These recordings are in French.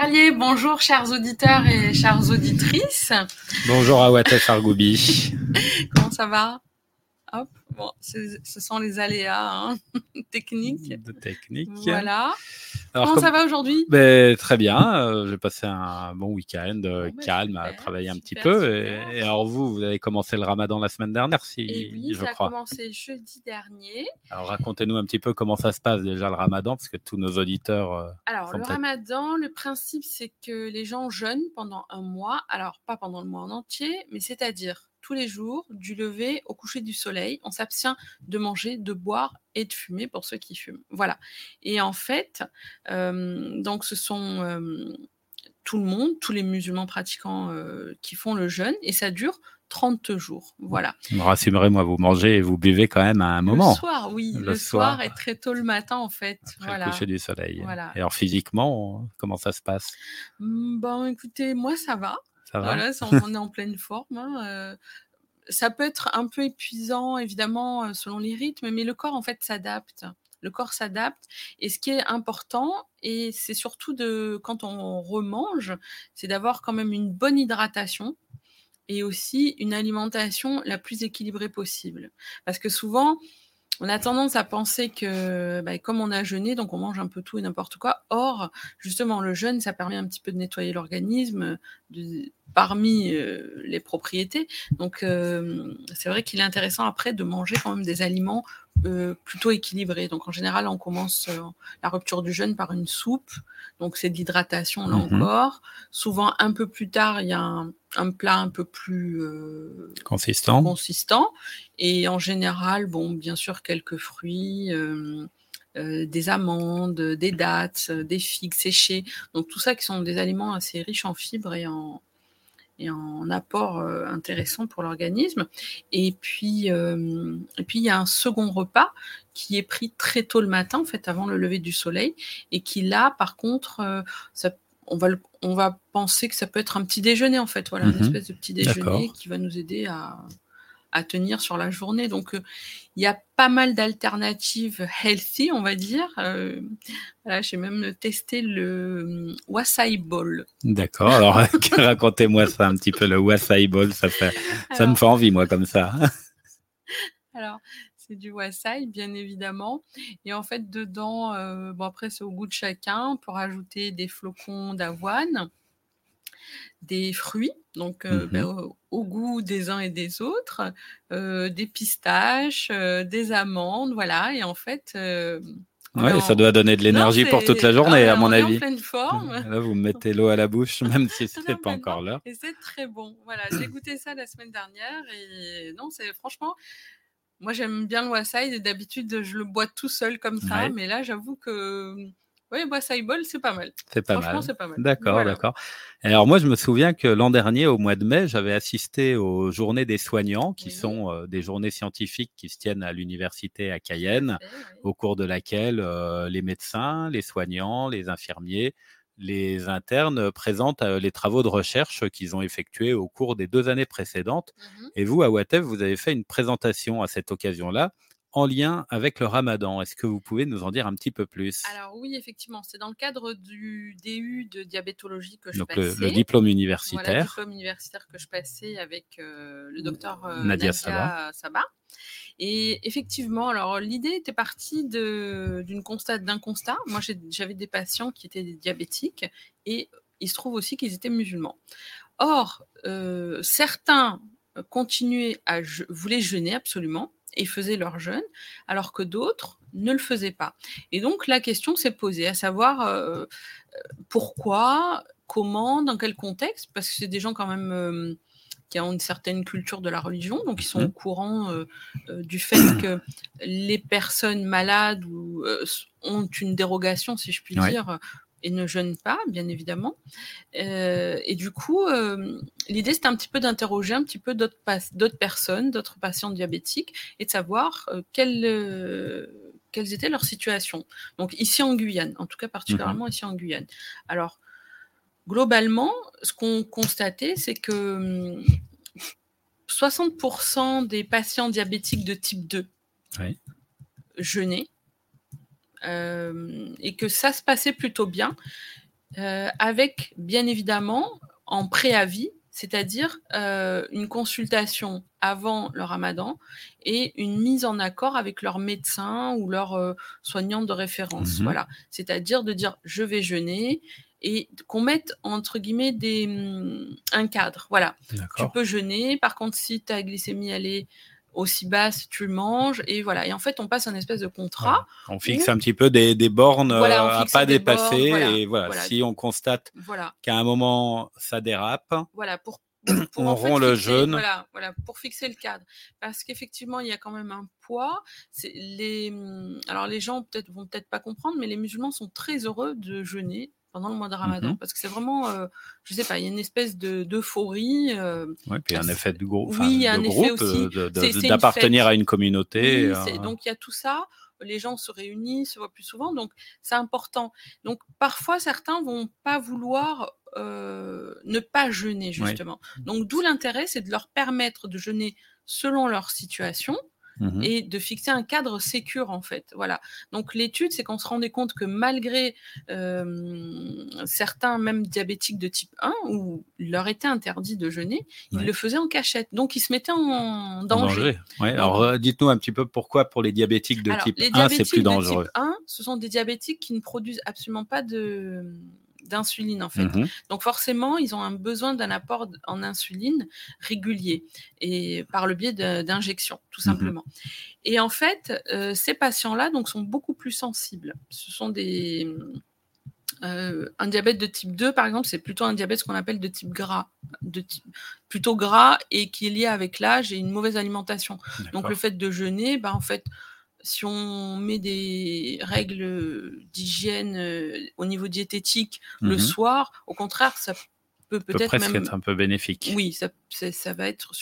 Carlier, bonjour chers auditeurs et chères auditrices. Bonjour Awatef Argoubi. Comment ça va? Hop, bon, ce sont les aléas hein, techniques. De technique. Voilà. Comment ça va aujourd'hui? Ben, Très bien. Euh, j'ai passé un bon week-end euh, ben, calme à travailler un petit peu. super. Et, et alors vous, vous avez commencé le ramadan la semaine dernière, si Et oui, je ça crois. a commencé jeudi dernier. Alors racontez-nous un petit peu comment ça se passe déjà le ramadan, parce que tous nos auditeurs... euh, Alors, le ramadan, le principe, c'est que les gens jeûnent pendant un mois. Alors, pas pendant le mois en entier, mais c'est-à-dire tous les jours, du lever au coucher du soleil. On s'abstient de manger, de boire et de fumer pour ceux qui fument. Voilà. Et en fait, euh, donc ce sont euh, tout le monde, tous les musulmans pratiquants euh, qui font le jeûne, et ça dure 30 jours. Voilà. Rassurez-moi, vous mangez et vous buvez quand même à un moment. Le soir, oui. Le Le, soir. soir. et très tôt le matin, en fait. Après voilà. le coucher du soleil. Voilà. Et alors physiquement, comment ça se passe? Hmm, Bon, écoutez, moi, ça va. Voilà, on est en pleine forme. hein, euh, ça peut être un peu épuisant, évidemment, euh, selon les rythmes, mais le corps, en fait, s'adapte. Le corps s'adapte. Et ce qui est important, et c'est surtout de, quand on remange, c'est d'avoir quand même une bonne hydratation et aussi une alimentation la plus équilibrée possible. Parce que souvent, on a tendance à penser que bah, comme on a jeûné, donc on mange un peu tout et n'importe quoi. Or, justement, le jeûne, ça permet un petit peu de nettoyer l'organisme parmi euh, les propriétés. Donc, euh, c'est vrai qu'il est intéressant après de manger quand même des aliments euh, plutôt équilibrés. Donc, en général, on commence euh, la rupture du jeûne par une soupe. Donc, c'est de l'hydratation là Mhm. encore. Souvent, un peu plus tard, il y a un, un plat un peu plus euh, Consistant consistant. Et en général, bon, bien sûr, quelques fruits, euh, euh, des amandes, des dattes, des figues séchées. Donc tout ça qui sont des aliments assez riches en fibres et en, et en apports intéressants pour l'organisme. Et puis, et puis il y a un second repas qui est pris très tôt le matin, en fait, avant le lever du soleil, et qui là, par contre, ça, on va, le- on va penser que ça peut être un petit déjeuner, en fait, voilà, Mhm. une espèce de petit déjeuner qui va nous aider à, à tenir sur la journée. Donc, euh, il y a pas mal d'alternatives healthy, on va dire. Euh, voilà, j'ai même testé le euh, wasai bowl. D'accord. Alors racontez-moi ça un petit peu, le wasai bowl, ça, fait, ça me fait envie moi comme ça. Alors, c'est du wasai, bien évidemment. Et en fait, dedans, euh, bon, après, c'est au goût de chacun. On peut rajouter des flocons d'avoine, des fruits, donc euh, Mhm. ben, au, au goût des uns et des autres, euh, des pistaches, des amandes, voilà. Et en fait, euh, on est Ouais, ça doit donner de l'énergie Non, pour toute la journée, ah, à mon on est en avis. pleine forme. Là, vous me mettez l'eau à la bouche, même si ce n'est pas encore l'heure. Et c'est très bon. Voilà, j'ai goûté ça la semaine dernière et non, c'est franchement, moi j'aime bien le wasai et d'habitude je le bois tout seul comme ça, Ouais. mais là j'avoue que ouais, wasai bowl c'est pas mal. C'est pas Franchement, mal. c'est pas mal. D'accord, Voilà. d'accord. Alors moi, je me souviens que l'an dernier, au mois de mai, j'avais assisté aux Journées des soignants, qui Oui. sont euh, des journées scientifiques qui se tiennent à l'université à Cayenne, oui. au cours de laquelle euh, les médecins, les soignants, les infirmiers, les internes présentent les travaux de recherche qu'ils ont effectués au cours des deux années précédentes. Mhm. Et vous, à Watef, vous avez fait une présentation à cette occasion-là en lien avec le ramadan. Est-ce que vous pouvez nous en dire un petit peu plus? Alors oui, effectivement, c'est dans le cadre du DU de diabétologie que je Donc le, passais. le diplôme Voilà, universitaire. diplôme universitaire que je passais avec euh, le docteur euh, Nadia Nadia, Saba. Saba. Et effectivement, alors l'idée était partie d'une constat, d'un constat. Moi, j'avais des patients qui étaient diabétiques et il se trouve aussi qu'ils étaient musulmans. Or, euh, certains continuaient à je- voulaient jeûner absolument et faisaient leur jeûne, alors que d'autres ne le faisaient pas. Et donc la question s'est posée, à savoir euh, pourquoi, comment, dans quel contexte, parce que c'est des gens quand même euh, qui ont une certaine culture de la religion, donc ils sont Mhm. au courant euh, euh, du fait que les personnes malades ou, euh, ont une dérogation, si je puis Ouais. dire, et ne jeûnent pas, bien évidemment. Et du coup, l'idée, c'était un petit peu d'interroger un petit peu d'autres personnes, d'autres patients diabétiques, et de savoir quelle, quelles étaient leurs situations. Donc ici en Guyane, en tout cas particulièrement ici en Guyane. Alors, globalement, ce qu'on constatait, c'est que hum, 60% des patients diabétiques de type 2 Oui. jeûnaient euh, et que ça se passait plutôt bien. avec bien évidemment en préavis c'est-à-dire euh, une consultation avant le ramadan et une mise en accord avec leur médecin ou leur euh, soignante de référence. Mmh voilà, c'est-à-dire de dire je vais jeûner et qu'on mette entre guillemets des, mmh, un cadre. Voilà, tu peux jeûner. Par contre, si ta glycémie elle est aussi basse, tu manges, et voilà. Et en fait, on passe un espèce de contrat. On fixe un petit peu des, des bornes euh, à pas dépasser, et voilà. Si on constate qu'à un moment ça dérape, voilà, pour, pour on rompt le jeûne. Voilà, voilà, pour fixer le cadre. Parce qu'effectivement, il y a quand même un poids. Les, mmh, alors les gens peut-être vont peut-être pas comprendre, mais les musulmans sont très heureux de jeûner pendant le mois de Ramadan, mmh parce que c'est vraiment, euh, je sais pas, il y a une espèce de d'euphorie. Euh, oui, puis un effet de, groupe, oui, il y a un effet aussi, d'appartenir à une communauté. Oui, euh. Donc il y a tout ça. Les gens se réunissent, se voient plus souvent, donc c'est important. Donc parfois certains vont pas vouloir euh, ne pas jeûner justement. Donc d'où l'intérêt, c'est de leur permettre de jeûner selon leur situation Mmh et de fixer un cadre sécure en fait. Voilà. Donc l'étude, c'est qu'on se rendait compte que malgré certains même diabétiques de type 1 où il leur était interdit de jeûner, ils le faisaient en cachette. Donc ils se mettaient en danger. Alors euh, dites-nous un petit peu pourquoi pour les diabétiques de type 1 c'est plus dangereux. type 1, ce sont des diabétiques qui ne produisent absolument pas de d'insuline en fait. Mmh Donc forcément, ils ont un besoin d'un apport en insuline régulier et par le biais d'injections, tout mmh simplement. Et en fait, euh, ces patients-là donc sont beaucoup plus sensibles. Ce sont des euh, un diabète de type 2, par exemple, c'est plutôt un diabète qu'on appelle de type gras, de type, plutôt gras et qui est lié avec l'âge et une mauvaise alimentation. Donc le fait de jeûner, bah, en fait, si on met des règles d'hygiène au niveau diététique le mmh soir, au contraire, ça peut peut-être même être un peu bénéfique. Oui, ça, ça va être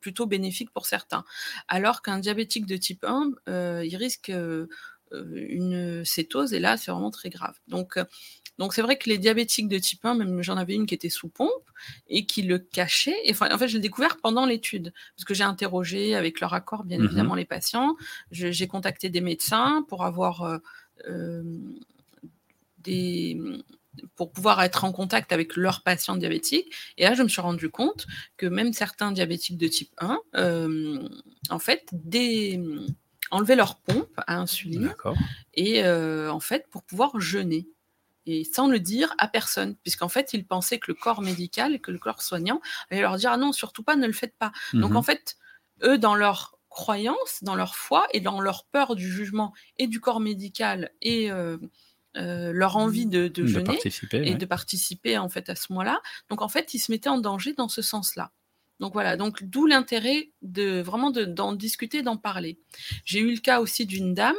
plutôt bénéfique pour certains. Alors qu'un diabétique de type 1, euh, il risque euh, une cétose et là, c'est vraiment très grave. Donc, donc c'est vrai que les diabétiques de type 1, même j'en avais une qui était sous pompe et qui le cachait. Et enfin, en fait, je l'ai découvert pendant l'étude parce que j'ai interrogé avec leur accord, bien mmh évidemment, les patients. J'ai contacté des médecins pour avoir euh, euh, des pour pouvoir être en contact avec leurs patients diabétiques. Et là, je me suis rendu compte que même certains diabétiques de type 1, euh, en fait, des, enlevaient leur pompe à insuline et en fait pour pouvoir jeûner et sans le dire à personne, puisqu'en fait, ils pensaient que le corps médical, que le corps soignant allait leur dire ah non, surtout pas, ne le faites pas. Donc en fait, eux, dans leur croyance, dans leur foi et dans leur peur du jugement et du corps médical et euh, euh, leur envie de, de, jeûner et de participer en fait à ce mois-là. Donc en fait, ils se mettaient en danger dans ce sens-là. Donc voilà, donc d'où l'intérêt de vraiment d'en discuter, d'en parler. J'ai eu le cas aussi d'une dame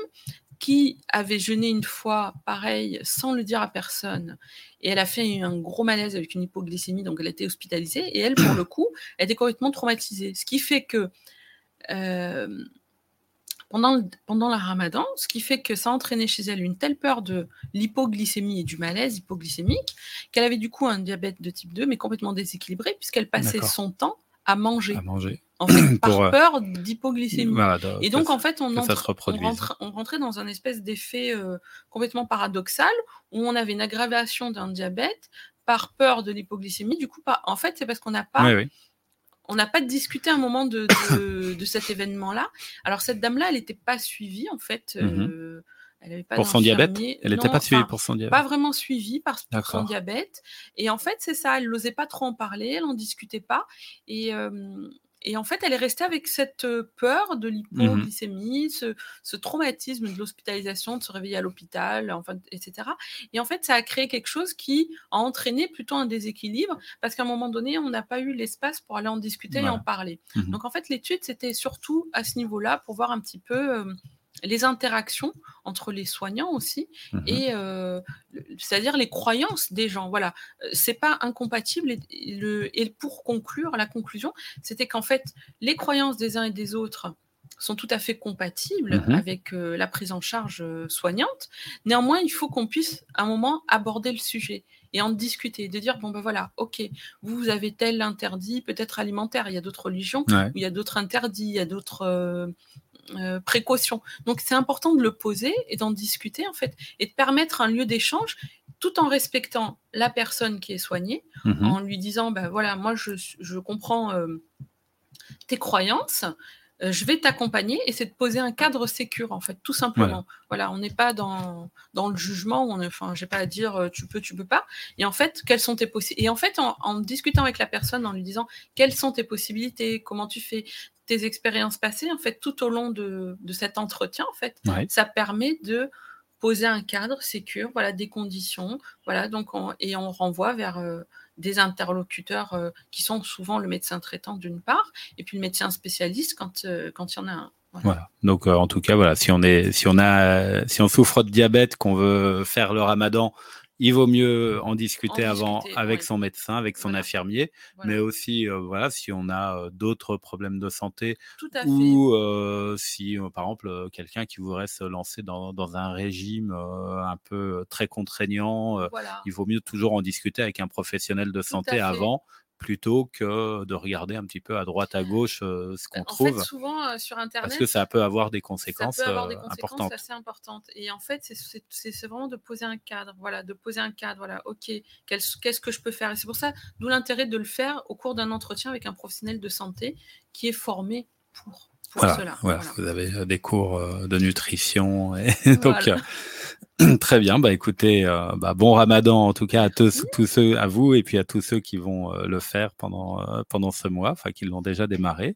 qui avait jeûné une fois, pareil, sans le dire à personne. Et elle a fait un gros malaise avec une hypoglycémie, donc elle a été hospitalisée. Et elle, pour le coup, elle était complètement traumatisée. Ce qui fait que euh, pendant, pendant la ramadan, ce qui fait que ça a entraîné chez elle une telle peur de l'hypoglycémie et du malaise hypoglycémique qu'elle avait du coup un diabète de type 2, mais complètement déséquilibré, puisqu'elle passait son temps à manger. À manger. En fait, par euh, peur d'hypoglycémie. et donc, en fait, on, on, rentrait dans un espèce d'effet euh, complètement paradoxal où on avait une aggravation d'un diabète par peur de l'hypoglycémie. Du coup, pas, en fait, c'est parce qu'on n'a pas. On n'a pas discuté un moment de, de, cet événement-là. Alors, cette dame-là, elle n'était pas suivie, en fait. Euh, elle avait pas pour son diabète? Elle n'était pas suivie pour son diabète Pas vraiment suivie par, pour son diabète. Et en fait, c'est ça, elle n'osait pas trop en parler, elle n'en discutait pas. Et, et en fait, elle est restée avec cette peur de l'hypoglycémie, ce, traumatisme de l'hospitalisation, de se réveiller à l'hôpital, enfin, etc. Et en fait, ça a créé quelque chose qui a entraîné plutôt un déséquilibre, parce qu'à un moment donné, on n'a pas eu l'espace pour aller en discuter et en parler. Mmh Donc en fait, l'étude, c'était surtout à ce niveau-là pour voir un petit peu les interactions entre les soignants aussi mmh et euh, c'est-à-dire les croyances des gens. Voilà, euh, c'est pas incompatible. Et, le, et pour conclure, la conclusion, c'était qu'en fait, les croyances des uns et des autres sont tout à fait compatibles mmh avec euh, la prise en charge soignante. Néanmoins, il faut qu'on puisse à un moment aborder le sujet et en discuter, de dire bon ben voilà, ok, vous, avez tel interdit, peut-être alimentaire, il y a d'autres religions où il y a d'autres interdits, il y a d'autres euh, précaution. Donc c'est important de le poser et d'en discuter en fait et de permettre un lieu d'échange tout en respectant la personne qui est soignée, Mmh en lui disant, ben voilà, moi je, je comprends euh, tes croyances, euh, je vais t'accompagner et c'est de poser un cadre sécur en fait, tout simplement. Voilà, on n'est pas dans, dans le jugement, on enfin, j'ai pas à dire euh, tu peux, tu peux pas. Et en fait, quelles sont tes possibilités Et en fait, en, discutant avec la personne, en lui disant quelles sont tes possibilités, comment tu fais, tes expériences passées, en fait, tout au long de, de cet entretien, en fait, ça permet de poser un cadre sécur, voilà, des conditions, voilà, donc et on renvoie vers euh, des interlocuteurs euh, qui sont souvent le médecin traitant d'une part, et puis le médecin spécialiste quand euh, quand il y en a un. Voilà. Donc en tout cas voilà, si on est si on a si on souffre de diabète, qu'on veut faire le Ramadan il vaut mieux en discuter avant avec son médecin, avec son infirmier, mais aussi euh, voilà si on a euh, d'autres problèmes de santé ou euh, si par exemple quelqu'un qui voudrait se lancer dans, dans un régime un peu très contraignant, il vaut mieux toujours en discuter avec un professionnel de santé avant plutôt que de regarder un petit peu à droite, à gauche ce qu'on trouve. En fait, souvent sur Internet. Parce que ça peut avoir des conséquences, ça peut avoir des conséquences importantes. assez importantes. Et en fait, c'est vraiment de poser un cadre. Voilà, de poser un cadre. Voilà, ok, qu'est-ce que je peux faire? Et c'est pour ça, d'où l'intérêt de le faire au cours d'un entretien avec un professionnel de santé qui est formé pour. Pour cela. Voilà, vous avez des cours de nutrition. Et donc, Très bien, bah écoutez, euh, bah, bon Ramadan en tout cas à tous, tous ceux, à vous et puis à tous ceux qui vont euh, le faire pendant euh, pendant ce mois, enfin qui l'ont déjà démarré.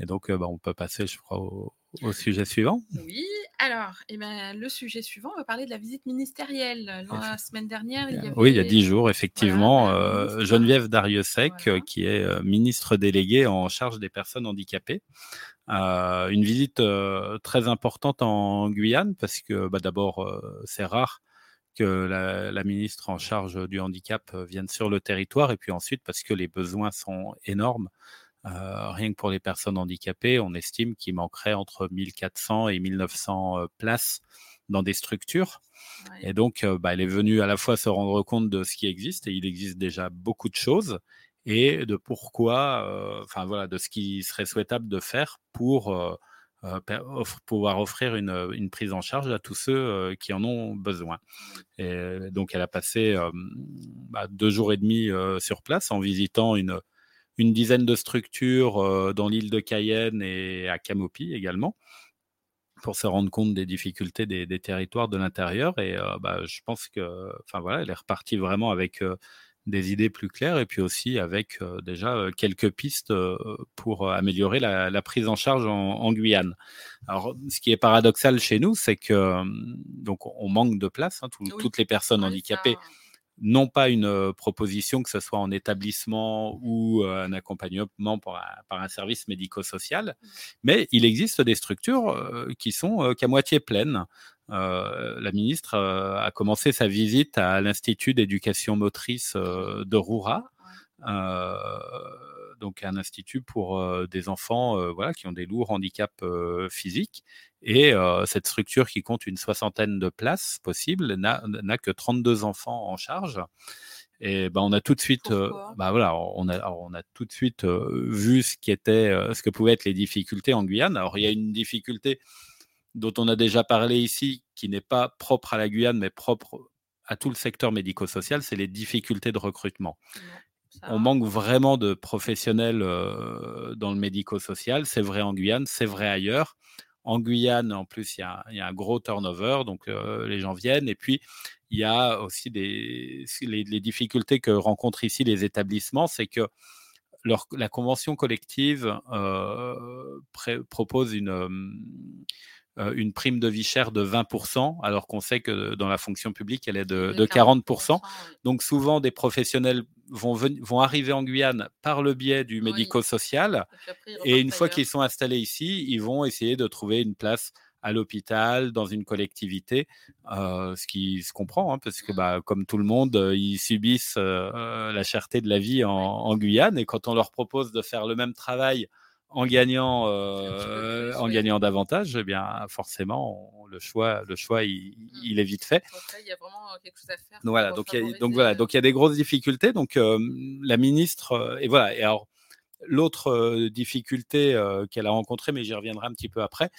Et donc, bah, on peut passer, je crois, au, sujet suivant. Oui, alors, eh ben, le sujet suivant, on va parler de la visite ministérielle. La semaine dernière, il y avait... Oui, il y a dix jours, effectivement, Geneviève Dariussec, qui est ministre déléguée en charge des personnes handicapées, euh, une visite euh, très importante en Guyane parce que bah, d'abord, euh, c'est rare que la, la, ministre en charge du handicap vienne sur le territoire et puis ensuite parce que les besoins sont énormes. Euh, rien que pour les personnes handicapées, on estime qu'il manquerait entre 1400 et 1900 places dans des structures. Et donc, bah, elle est venue à la fois se rendre compte de ce qui existe, et il existe déjà beaucoup de choses, et de pourquoi, euh, enfin voilà, de ce qui serait souhaitable de faire pour euh, euh, pouvoir offrir une, prise en charge à tous ceux qui en ont besoin. Donc, elle a passé bah, deux jours et demi sur place en visitant une, dizaine de structures dans l'île de Cayenne et à Camopi également pour se rendre compte des difficultés des, des territoires de l'intérieur. Et bah, je pense que, enfin voilà, elle est repartie vraiment avec des idées plus claires et puis aussi avec euh, déjà euh, quelques pistes euh, pour améliorer la, prise en charge en, Guyane. Alors, ce qui est paradoxal chez nous, c'est que donc on manque de place. Hein, toutes les personnes handicapées n'ont pas une proposition, que ce soit en établissement ou un accompagnement par un, par un service médico-social, mmh. mais il existe des structures qui sont qu'à moitié pleines. Euh, la ministre euh, a commencé sa visite à l'Institut d'éducation motrice euh, de Roura, donc un institut pour des enfants voilà, qui ont des lourds handicaps physiques. Et cette structure qui compte une soixantaine de places possibles n'a que 32 enfants en charge. Et ben on a tout de suite, bah voilà, on a, on a tout de suite vu ce qui était, ce que pouvaient être les difficultés en Guyane. Alors il y a une difficulté dont on a déjà parlé ici, qui n'est pas propre à la Guyane, mais propre à tout le secteur médico-social, c'est les difficultés de recrutement. On manque vraiment de professionnels euh, dans le médico-social. C'est vrai en Guyane, c'est vrai ailleurs. En Guyane, en plus, il y a, un gros turnover, donc euh, les gens viennent. Et puis, il y a aussi des, les, difficultés que rencontrent ici les établissements, c'est que leur, la convention collective euh, propose une une prime de vie chère de 20%, alors qu'on sait que dans la fonction publique, elle est de, 40%. Donc souvent, des professionnels vont, vont arriver en Guyane par le biais du médico-social. Et une fois qu'ils sont installés ici, ils vont essayer de trouver une place à l'hôpital, dans une collectivité, euh, ce qui se comprend, hein, parce que mmh. bah, comme tout le monde, euh, ils subissent la cherté de la vie en, en, Guyane, et quand on leur propose de faire le même travail en gagnant, euh, en gagnant davantage, eh bien forcément le choix, le choix, il, mmh. est vite fait. il y a vraiment quelque chose à faire. Donc voilà, donc, il y a, donc voilà, donc il y a des grosses difficultés. Donc euh, la ministre euh, et voilà. Et alors l'autre difficulté qu'elle a rencontrée, mais j'y reviendrai un petit peu après,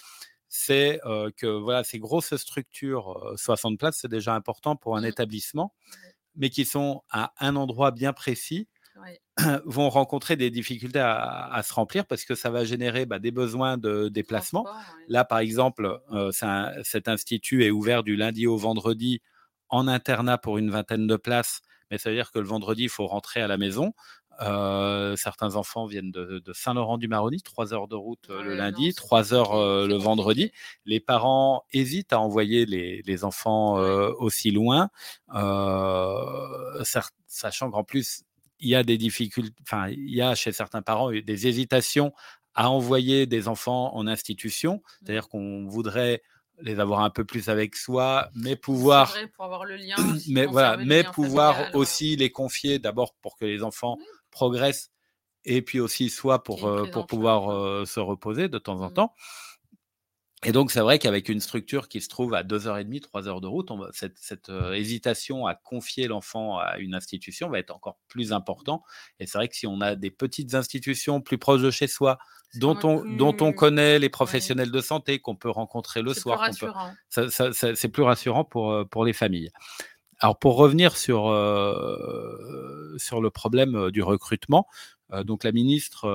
c'est que voilà, ces grosses structures, 60 places, c'est déjà important pour un mmh. établissement, mais qui sont à un endroit bien précis, vont rencontrer des difficultés à, se remplir parce que ça va générer bah, des besoins de déplacement. Là, par exemple, cet institut est ouvert du lundi au vendredi en internat pour une vingtaine de places, mais ça veut dire que le vendredi, il faut rentrer à la maison. Euh, certains enfants viennent de, Saint-Laurent-du-Maroni, trois heures de route euh, le lundi, trois heures euh, le vendredi. Les parents hésitent à envoyer les, enfants aussi loin, sachant qu'en plus, il y a des difficultés, enfin, il y a chez certains parents des hésitations à envoyer des enfants en institution, c'est-à-dire mmh. qu'on voudrait les avoir un peu plus avec soi, mais pouvoir, pour avoir le lien, mais voilà, mais pouvoir aussi les confier d'abord pour que les enfants progressent et puis aussi soit pour, euh, pour pouvoir euh, se reposer de temps en mmh. temps. Et donc, c'est vrai qu'avec une structure qui se trouve à 2h30, 3 heures de route, on cette, cette euh, hésitation à confier l'enfant à une institution va être encore plus important. Et c'est vrai que si on a des petites institutions plus proches de chez soi, dont on, dont on connaît les professionnels de santé, qu'on peut rencontrer le soir, c'est plus rassurant pour, pour les familles. Alors pour revenir sur, euh, sur le problème euh, du recrutement, euh, donc la ministre,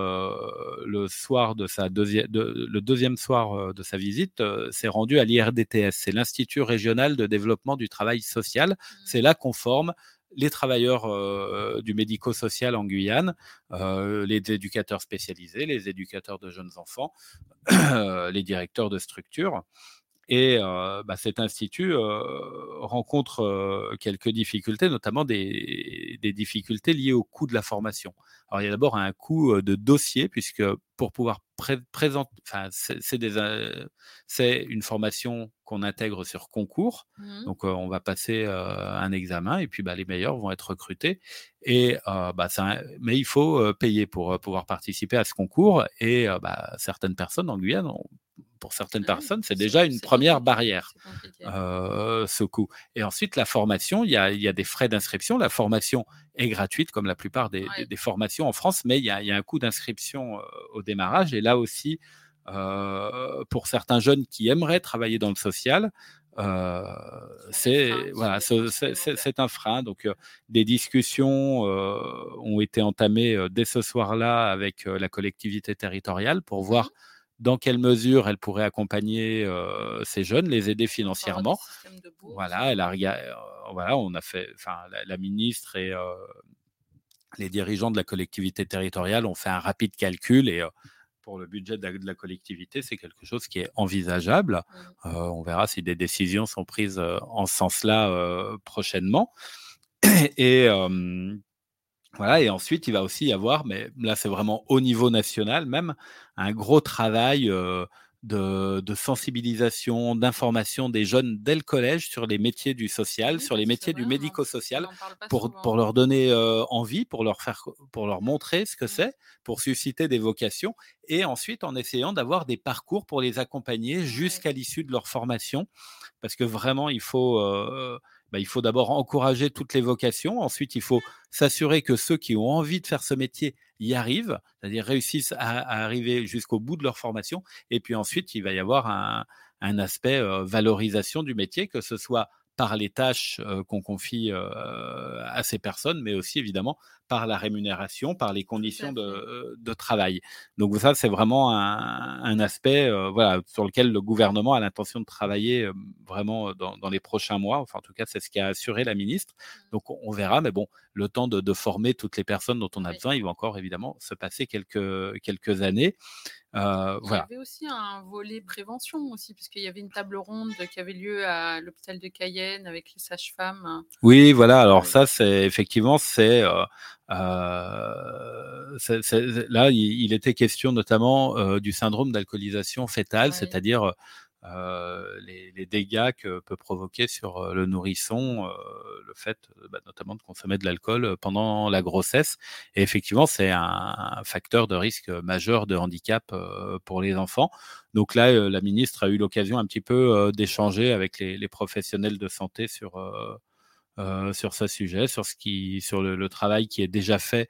le soir de sa deuxième, le deuxième soir de sa visite, s'est rendue à l'IRDTS, c'est l'Institut régional de développement du travail social. Mmh. C'est là qu'on forme les travailleurs du médico-social en Guyane, les éducateurs spécialisés, les éducateurs de jeunes enfants, les directeurs de structures. Et bah, cet institut rencontre quelques difficultés, notamment des, difficultés liées au coût de la formation. Alors il y a d'abord un coût de dossier, puisque pour pouvoir présenter, enfin, c'est une formation qu'on intègre sur concours. Mmh Donc on va passer un examen et puis bah, les meilleurs vont être recrutés. Et bah, mais il faut payer pour pouvoir participer à ce concours. Et certaines personnes en Guyane ont pour certaines ah personnes, c'est déjà une première barrière, euh, ce coût. Et ensuite, la formation, il y a, des frais d'inscription. La formation est gratuite, comme la plupart des, formations en France, mais il y a, un coût d'inscription euh, au démarrage. Et là aussi, euh, pour certains jeunes qui aimeraient travailler dans le social, c'est voilà, c'est un frein. Donc, des discussions ont été entamées dès ce soir-là avec la collectivité territoriale pour mmh voir dans quelle mesure elle pourrait accompagner ces jeunes, les aider financièrement. Voilà, elle a, voilà, on a fait, enfin, la, ministre et les dirigeants de la collectivité territoriale ont fait un rapide calcul et pour le budget de la, collectivité, c'est quelque chose qui est envisageable. Mmh. on verra si des décisions sont prises en ce sens-là prochainement. Et voilà, et ensuite, il va aussi y avoir, mais là, c'est vraiment au niveau national même, un gros travail de, sensibilisation, d'information des jeunes dès le collège sur les métiers du social, sur les métiers du médico-social, pour, pour leur donner envie, pour leur, faire, pour leur montrer ce que mmh. c'est, pour susciter des vocations, et ensuite en essayant d'avoir des parcours pour les accompagner jusqu'à l'issue de leur formation, parce que vraiment, il faut bah, il faut d'abord encourager toutes les vocations. Ensuite, il faut s'assurer que ceux qui ont envie de faire ce métier y arrivent, c'est-à-dire réussissent à, arriver jusqu'au bout de leur formation. Et puis ensuite, il va y avoir un, aspect valorisation du métier, que ce soit par les tâches qu'on confie à ces personnes, mais aussi évidemment par la rémunération, par les conditions de, travail. Donc ça, c'est vraiment un, aspect voilà, sur lequel le gouvernement a l'intention de travailler vraiment dans, les prochains mois. Enfin, en tout cas, c'est ce qu'a assuré la ministre. Mmh. Donc on verra, mais bon, le temps de, former toutes les personnes dont on a besoin, il va encore évidemment se passer quelques, quelques années. Euh, il y avait aussi un volet prévention aussi, puisqu'il y avait une table ronde qui avait lieu à l'hôpital de Cayenne avec les sages-femmes. Oui, voilà. Alors ça, c'est effectivement, c'est euh, euh, là, il, était question notamment du syndrome d'alcoolisation fétale, c'est-à-dire euh, les, dégâts que peut provoquer sur euh, le nourrisson euh, le fait bah, notamment de consommer de l'alcool pendant la grossesse. Et effectivement, c'est un, facteur de risque majeur de handicap pour les enfants. Donc là, la ministre a eu l'occasion un petit peu d'échanger avec les, professionnels de santé sur, sur ce sujet, sur, ce qui, sur le, travail qui est déjà fait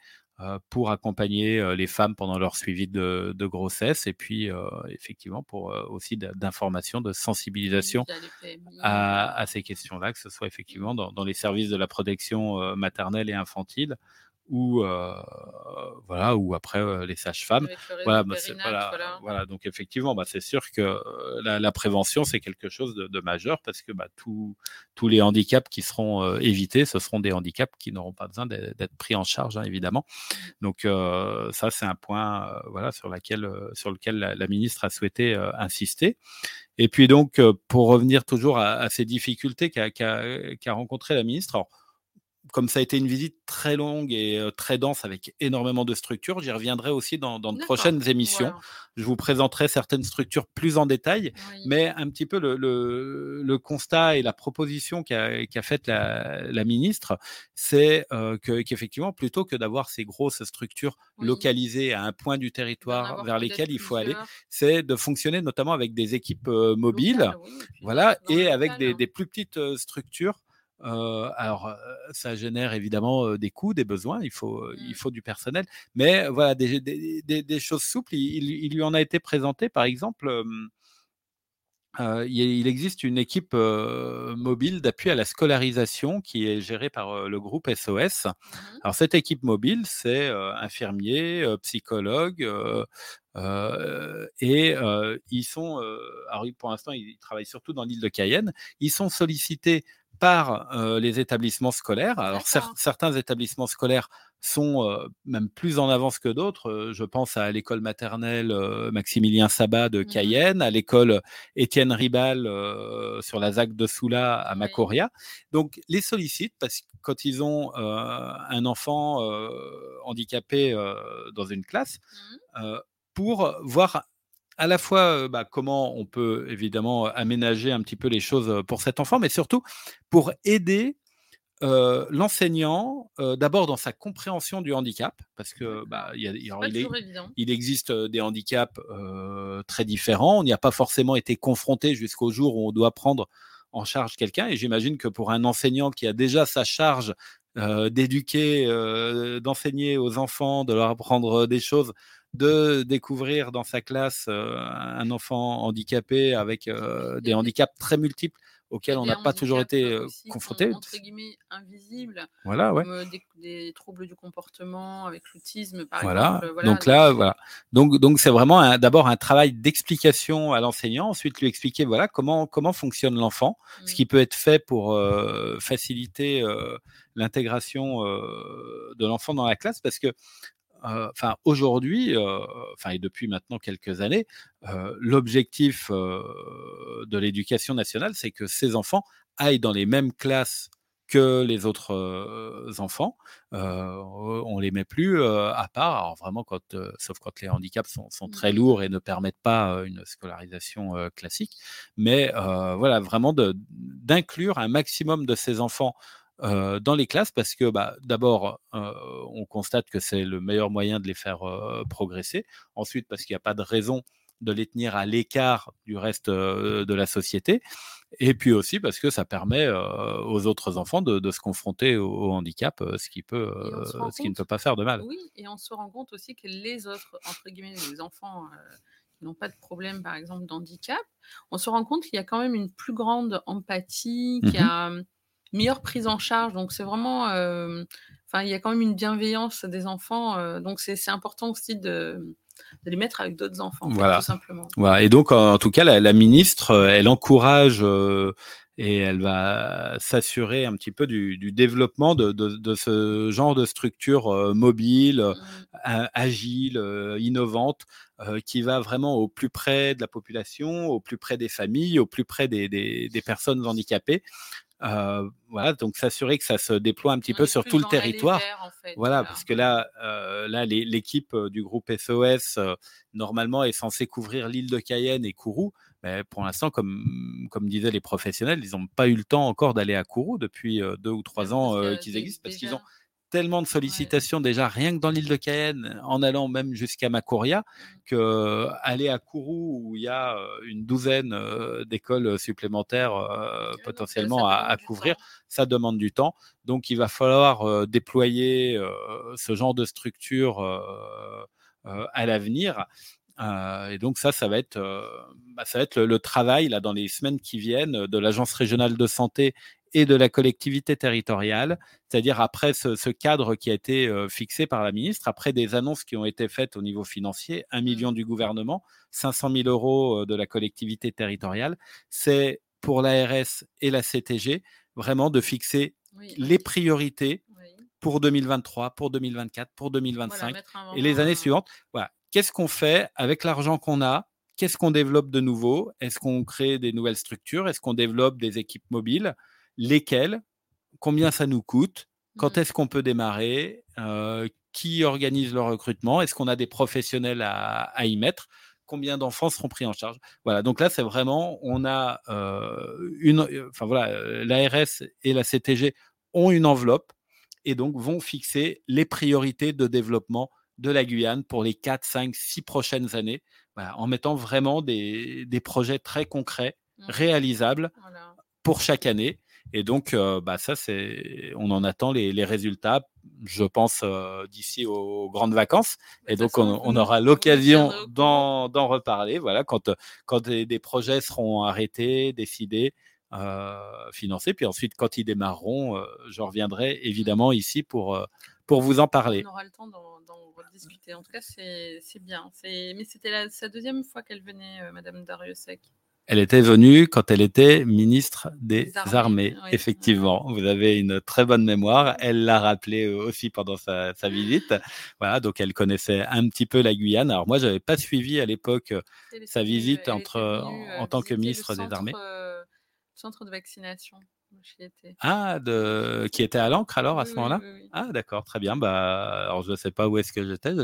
pour accompagner les femmes pendant leur suivi de, grossesse et puis effectivement pour aussi d'information, de sensibilisation à, ces questions-là, que ce soit effectivement dans, dans, les services de la protection maternelle et infantile ou voilà ou après les sages-femmes. Voilà, bah, voilà, voilà, donc effectivement bah, c'est sûr que la, prévention c'est quelque chose de, majeur parce que bah, tous les handicaps qui seront évités ce seront des handicaps qui n'auront pas besoin d'être pris en charge hein, évidemment. Mmh. donc ça c'est un point voilà sur laquelle sur lequel la, ministre a souhaité insister. Et puis donc pour revenir toujours à, ces difficultés qu'a qu rencontré la ministre alors, comme ça a été une visite très longue et très dense avec énormément de structures, j'y reviendrai aussi dans, de prochaines émissions. Je vous présenterai certaines structures plus en détail, mais un petit peu le, constat et la proposition qu'a faite la, ministre, c'est qu'effectivement, plutôt que d'avoir ces grosses structures localisées à un point du territoire vers lesquelles il faut aller, c'est de fonctionner notamment avec des équipes mobiles, voilà, et avec des, des, plus petites structures alors, ça génère évidemment des coûts, des besoins, il faut, il mmh. faut du personnel, mais voilà, des, des, choses souples. Il, lui en a été présenté, par exemple, il, existe une équipe mobile d'appui à la scolarisation qui est gérée par le groupe SOS. Mmh alors, cette équipe mobile, c'est infirmiers, psychologues, et ils sont, alors pour l'instant, ils travaillent surtout dans l'île de Cayenne. Ils sont sollicités par les établissements scolaires. Alors certains établissements scolaires sont même plus en avance que d'autres. je pense à l'école maternelle Maximilien Sabat de mmh Cayenne, à l'école Étienne Ribal sur la ZAC de Soula à Macoria. Donc les sollicitent parce que quand ils ont un enfant handicapé dans une classe, mmh. pour voir à la fois bah, comment on peut évidemment aménager un petit peu les choses pour cet enfant, mais surtout pour aider l'enseignant d'abord dans sa compréhension du handicap, parce que bah, il, existe des handicaps très différents. On n'y a pas forcément été confronté jusqu'au jour où on doit prendre en charge quelqu'un. Et j'imagine que pour un enseignant qui a déjà sa charge d'éduquer, d'enseigner aux enfants, de leur apprendre des choses, de découvrir dans sa classe un enfant handicapé avec des handicaps très multiples auxquels on n'a pas toujours été confronté. Entre guillemets invisibles. Voilà, ouais. Comme des, troubles du comportement avec l'autisme, par voilà. exemple. donc là, voilà. Donc, donc c'est vraiment d'abord un travail d'explication à l'enseignant, ensuite lui expliquer voilà comment comment fonctionne l'enfant, ce mmh. qui peut être fait pour faciliter l'intégration de l'enfant dans la classe, parce que enfin aujourd'hui, enfin et depuis maintenant quelques années, l'objectif de l'éducation nationale, c'est que ces enfants aillent dans les mêmes classes que les autres enfants. on les met plus à part, alors vraiment quand, sauf quand les handicaps sont, sont, très mmh. lourds et ne permettent pas une scolarisation classique. Mais voilà, vraiment d'inclure un maximum de ces enfants dans les classes parce que bah, d'abord, on constate que c'est le meilleur moyen de les faire progresser. Ensuite, parce qu'il n'y a pas de raison de les tenir à l'écart du reste de la société. Et puis aussi parce que ça permet aux autres enfants de, se confronter au, handicap, ce qui, peut, ce qui ne peut pas faire de mal. Oui, et on se rend compte aussi que les autres, entre guillemets, les enfants qui n'ont pas de problème, par exemple, d'handicap, on se rend compte qu'il y a quand même une plus grande empathie, qu'il y mmh a meilleure prise en charge. Donc, c'est vraiment. Euh, enfin, il y a quand même une bienveillance des enfants. Euh, donc, c'est important aussi de, de, les mettre avec d'autres enfants, voilà. tout simplement. Voilà. Et donc, en, tout cas, la, ministre, euh, elle encourage et elle va s'assurer un petit peu du, du développement de, de, de, ce genre de structure mobile, mmh. agile, innovante, qui va vraiment au plus près de la population, au plus près des familles, au plus près des, des, des personnes handicapées, euh, voilà, donc s'assurer que ça se déploie un petit peu sur tout le territoire. voilà, parce que là, euh, là l'équipe du groupe SOS, normalement, est censée couvrir l'île de Cayenne et Kourou. Mais pour l'instant, comme, comme disaient les professionnels, ils n'ont pas eu le temps encore d'aller à Kourou depuis deux ou trois ans qu'ils existent, parce qu'ils ont tellement de sollicitations déjà rien que dans l'île de Cayenne, en allant même jusqu'à Macouria, mmh. que aller à Kourou où il y a une douzaine d'écoles supplémentaires potentiellement à, couvrir, ça demande du temps. Donc il va falloir déployer ce genre de structure à l'avenir. et donc ça, ça va être, bah, ça va être le, travail là dans les semaines qui viennent de l'agence régionale de santé et de la collectivité territoriale, c'est-à-dire après ce, cadre qui a été fixé par la ministre, après des annonces qui ont été faites au niveau financier, 1 mmh. million du gouvernement, 500 000 euros de la collectivité territoriale, c'est pour l'ARS et la CTG vraiment de fixer les priorités pour 2023, pour 2024, pour 2025 et les années suivantes. Voilà. Qu'est-ce qu'on fait avec l'argent qu'on a? Qu'est-ce qu'on développe de nouveau? Est-ce qu'on crée des nouvelles structures? Est-ce qu'on développe des équipes mobiles? Lesquels, combien ça nous coûte, quand mmh. est-ce qu'on peut démarrer, euh, qui organise le recrutement, est-ce qu'on a des professionnels à, y mettre, combien d'enfants seront pris en charge. Voilà, donc là, c'est vraiment, on a euh, une, enfin voilà, euh, l'ARS et la CTG ont une enveloppe et donc vont fixer les priorités de développement de la Guyane pour les 4, 5, 6 prochaines années, en mettant vraiment des, projets très concrets, mmh. réalisables pour chaque année. Et donc, euh, bah, ça, c'est, on en attend les, résultats, je pense, euh, d'ici aux grandes vacances. et donc, on, aura l'occasion d'en, reparler. Voilà, quand, quand des, projets seront arrêtés, décidés, euh, financés. Puis ensuite, quand ils démarreront, je reviendrai évidemment ici pour, pour vous en parler. On aura le temps d'en, discuter. En tout cas, c'est, bien. mais c'était sa deuxième fois qu'elle venait, Madame Dariussec. Elle était venue quand elle était ministre des, Armées, effectivement. Vous avez une très bonne mémoire. Elle l'a rappelé aussi pendant sa, visite. Voilà, donc elle connaissait un petit peu la Guyane. Alors moi, j'avais pas suivi à l'époque sa visite entre, en, tant que ministre des Armées. Euh, centre de vaccination. Ah, de... qui était à l'encre alors à ce moment-là? Ah, d'accord, très bien. Bah, alors je ne sais pas où est-ce que j'étais.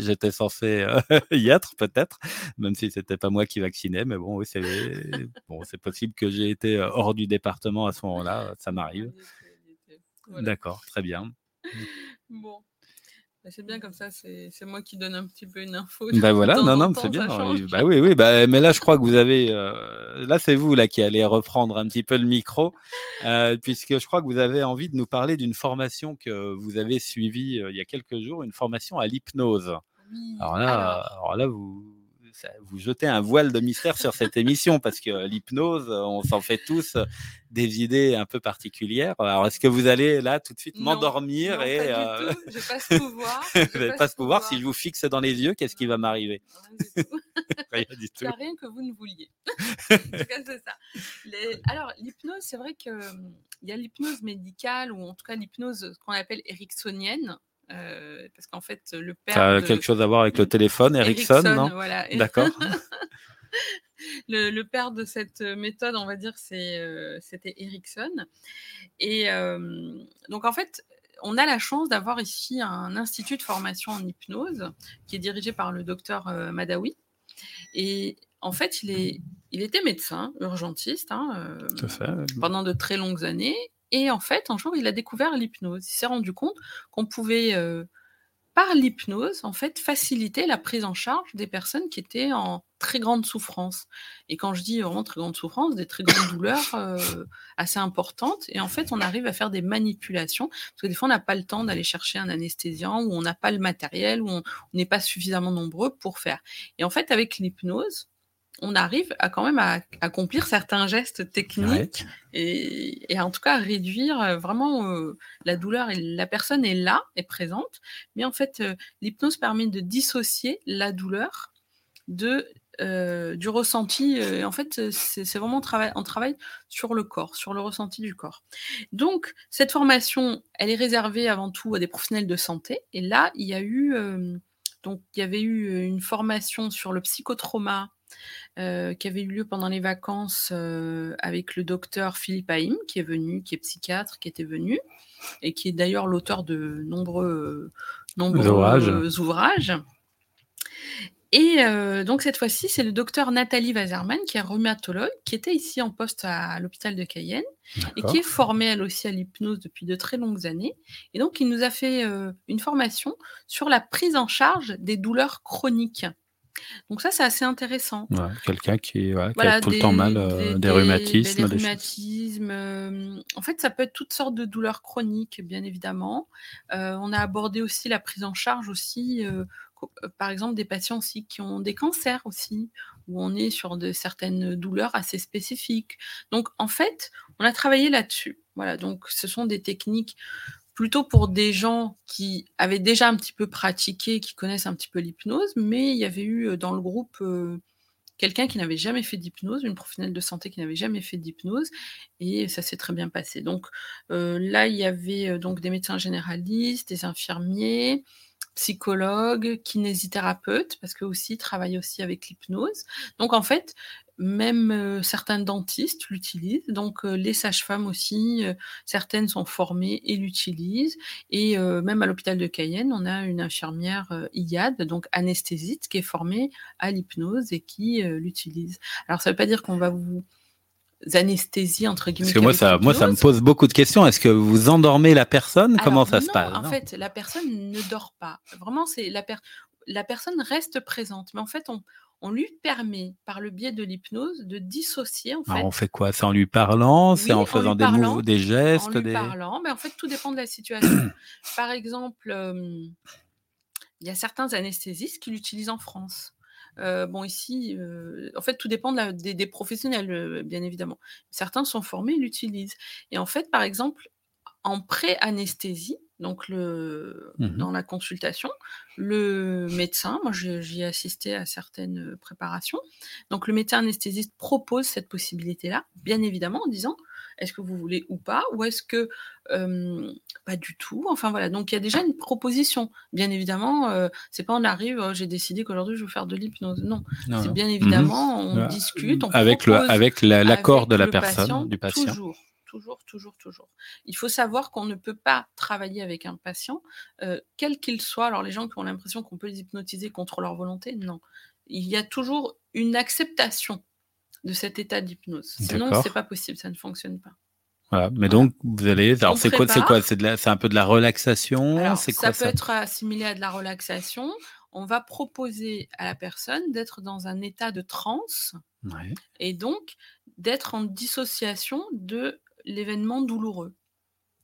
J'étais censé euh, y être peut-être, même si c'était pas moi qui vaccinais. Mais bon, oui, c'est bon, possible que j'ai été euh, hors du département à ce moment-là. Ça m'arrive. D'accord, très bien. Bon. Bah, c'est bien comme ça, c'est moi qui donne un petit peu une info. Bah voilà, non, non, c'est bien. Bah oui, oui, bah, mais là, je crois que vous avez. Euh, là, c'est vous là qui allez reprendre un petit peu le micro, euh, puisque je crois que vous avez envie de nous parler d'une formation que vous avez suivie euh, il y a quelques jours, une formation à l'hypnose. alors là, alors là, vous vous jetez un voile de mystère sur cette émission parce que l'hypnose, on s'en fait tous des idées un peu particulières. Alors, est-ce que vous allez là tout de suite m'endormir et euh... je vais pas se pouvoir. vous n'allez pas se pouvoir. Si je vous fixe dans les yeux, qu'est-ce qui va m'arriver? Rien du tout. Il rien que vous ne vouliez. en tout cas, c'est ça. Alors, l'hypnose, c'est vrai qu'il hum, y a l'hypnose médicale ou en tout cas l'hypnose qu'on appelle ericksonienne euh, parce qu'en fait, le père. Ça a quelque chose à voir avec le téléphone, Ericsson, non? voilà. D'accord. le, père de cette méthode, on va dire, euh, c'était Ericsson. Et euh, donc, en fait, on a la chance d'avoir ici un institut de formation en hypnose qui est dirigé par le docteur Madawi. Et en fait, il, est, il était médecin, urgentiste, hein, pendant de très longues années. Et en fait, un jour, il a découvert l'hypnose. Il s'est rendu compte qu'on pouvait, euh, par l'hypnose, en fait, faciliter la prise en charge des personnes qui étaient en très grande souffrance. Et quand je dis vraiment très grande souffrance, des très grandes douleurs euh, assez importantes. Et en fait, on arrive à faire des manipulations. Parce que des fois, on n'a pas le temps d'aller chercher un anesthésiant, ou on n'a pas le matériel, ou on n'est pas suffisamment nombreux pour faire. Et en fait, avec l'hypnose, on arrive à quand même à accomplir certains gestes techniques et, en tout cas à réduire euh, vraiment euh, la douleur. Et la personne est là, est présente, mais en fait, euh, l'hypnose permet de dissocier la douleur de, du ressenti. en fait, c'est vraiment un travail, sur le corps, sur le ressenti du corps. Donc, cette formation, elle est réservée avant tout à des professionnels de santé. Et là, il y a eu, donc, il y avait eu une formation sur le psychotrauma euh, qui avait eu lieu pendant les vacances euh, avec le docteur Philippe Haïm, qui est venu, qui est psychiatre, qui était venu, et qui est d'ailleurs l'auteur de nombreux, nombreux ouvrages. Et euh, donc cette fois-ci, c'est le docteur Nathalie Wazerman, qui est rhumatologue, qui était ici en poste à, l'hôpital de Cayenne et qui est formée elle aussi à l'hypnose depuis de très longues années. Et donc il nous a fait euh, une formation sur la prise en charge des douleurs chroniques. Donc ça, c'est assez intéressant. Quelqu'un qui, a tout le temps mal, euh, des, rhumatismes. Des, rhumatismes. en fait, ça peut être toutes sortes de douleurs chroniques, bien évidemment. on a abordé aussi la prise en charge aussi euh, par exemple des patients aussi qui ont des cancers aussi, où on est sur de certaines douleurs assez spécifiques. Donc en fait, on a travaillé là-dessus. Voilà, donc ce sont des techniques plutôt pour des gens qui avaient déjà un petit peu pratiqué, qui connaissent un petit peu l'hypnose, mais il y avait eu euh, dans le groupe euh, quelqu'un qui n'avait jamais fait d'hypnose, une professionnelle de santé qui n'avait jamais fait d'hypnose, et ça s'est très bien passé. Donc là, il y avait donc des médecins généralistes, des infirmiers, psychologue, kinésithérapeute, parce que aussi travaille aussi avec l'hypnose. Donc en fait, même euh, certains dentistes l'utilisent, donc euh, les sages-femmes aussi, euh, certaines sont formées et l'utilisent. Et même à l'hôpital de Cayenne, on a une infirmière IAD, donc anesthésiste, qui est formée à l'hypnose et qui l'utilise. Alors ça ne veut pas dire qu'on va vous anesthésie entre guillemets. Parce que moi ça, moi ça me pose beaucoup de questions. Est-ce que vous endormez la personne? Comment ça se passe? En fait, la personne ne dort pas. Vraiment, c'est la, la personne reste présente, mais en fait, on, on lui permet, par le biais de l'hypnose, de dissocier. En fait. on fait quoi? C'est en lui parlant C'est en faisant des, des gestes En lui des... parlant, mais en fait, tout dépend de la situation. par exemple, euh, il y a certains anesthésistes qui l'utilisent en France. Euh, bon, ici, euh, en fait, tout dépend des, professionnels, euh, bien évidemment. Certains sont formés, l'utilisent. Et en fait, par exemple, en pré-anesthésie, donc le, mmh dans la consultation, le médecin, moi j'y ai assisté à certaines préparations, donc le médecin anesthésiste propose cette possibilité-là, bien évidemment, en disant est-ce que vous voulez ou pas Ou est-ce que pas du tout Enfin voilà, donc il y a déjà une proposition. Bien évidemment, euh, c'est pas on arrive, oh, j'ai décidé qu'aujourd'hui je veux faire de l'hypnose. Non, c'est bien évidemment, on discute, on avec le avec l'accord de la personne, du patient. Toujours toujours, toujours, toujours. Il faut savoir qu'on ne peut pas travailler avec un patient, quel qu'il soit. Alors les gens qui ont l'impression qu'on peut les hypnotiser contre leur volonté, non. Il y a toujours une acceptation de cet état d'hypnose. Sinon, c'est pas possible, ça ne fonctionne pas. Voilà. Mais donc, vous allez. Alors, c'est quoi C'est quoi? C'est un peu de la relaxation? Quoi Ça peut être assimilé à de la relaxation. On va proposer à la personne d'être dans un état de transe et donc d'être en dissociation de l'événement douloureux.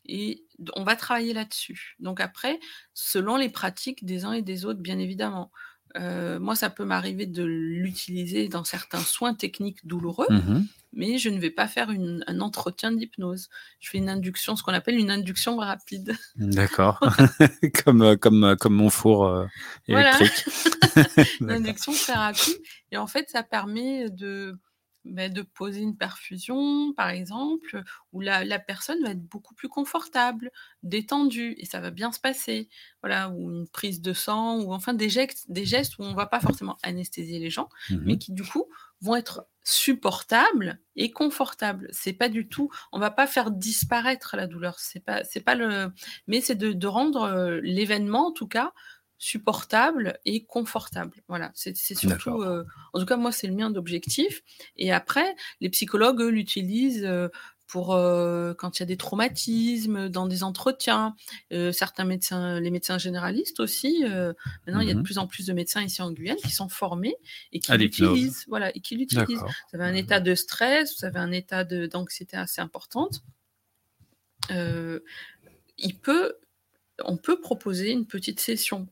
Et on va travailler là-dessus. Donc après, selon les pratiques des uns et des autres, bien évidemment. Euh, moi, ça peut m'arriver de l'utiliser dans certains soins techniques douloureux, mmh mais je ne vais pas faire un entretien d'hypnose. Je fais une induction, ce qu'on appelle une induction rapide. D'accord, comme, euh, comme, euh, comme mon four électrique. une induction très rapide. Et en fait, ça permet de bah, de poser une perfusion, par exemple, où la, personne va être beaucoup plus confortable, détendue, et ça va bien se passer. Voilà, ou une prise de sang, ou enfin des gestes, des gestes où on ne va pas forcément anesthésier les gens, mmh mais qui du coup vont être supportables et confortables. C'est pas du tout, on va pas faire disparaître la douleur. C'est pas, c'est pas le, mais c'est de, de rendre euh, l'événement, en tout cas, supportable et confortable. Voilà, c'est surtout, euh, en tout cas moi c'est le mien d'objectif. Et après, les psychologues l'utilisent euh, pour euh, quand il y a des traumatismes, dans des entretiens. certains médecins, les médecins généralistes aussi. maintenant, il y a de mmh plus en plus de médecins ici en Guyane qui sont formés et qui l'utilisent. Voilà, et qui l'utilisent. Vous avez un état de stress, vous avez un état d'anxiété assez importante. il peut, on peut proposer une petite session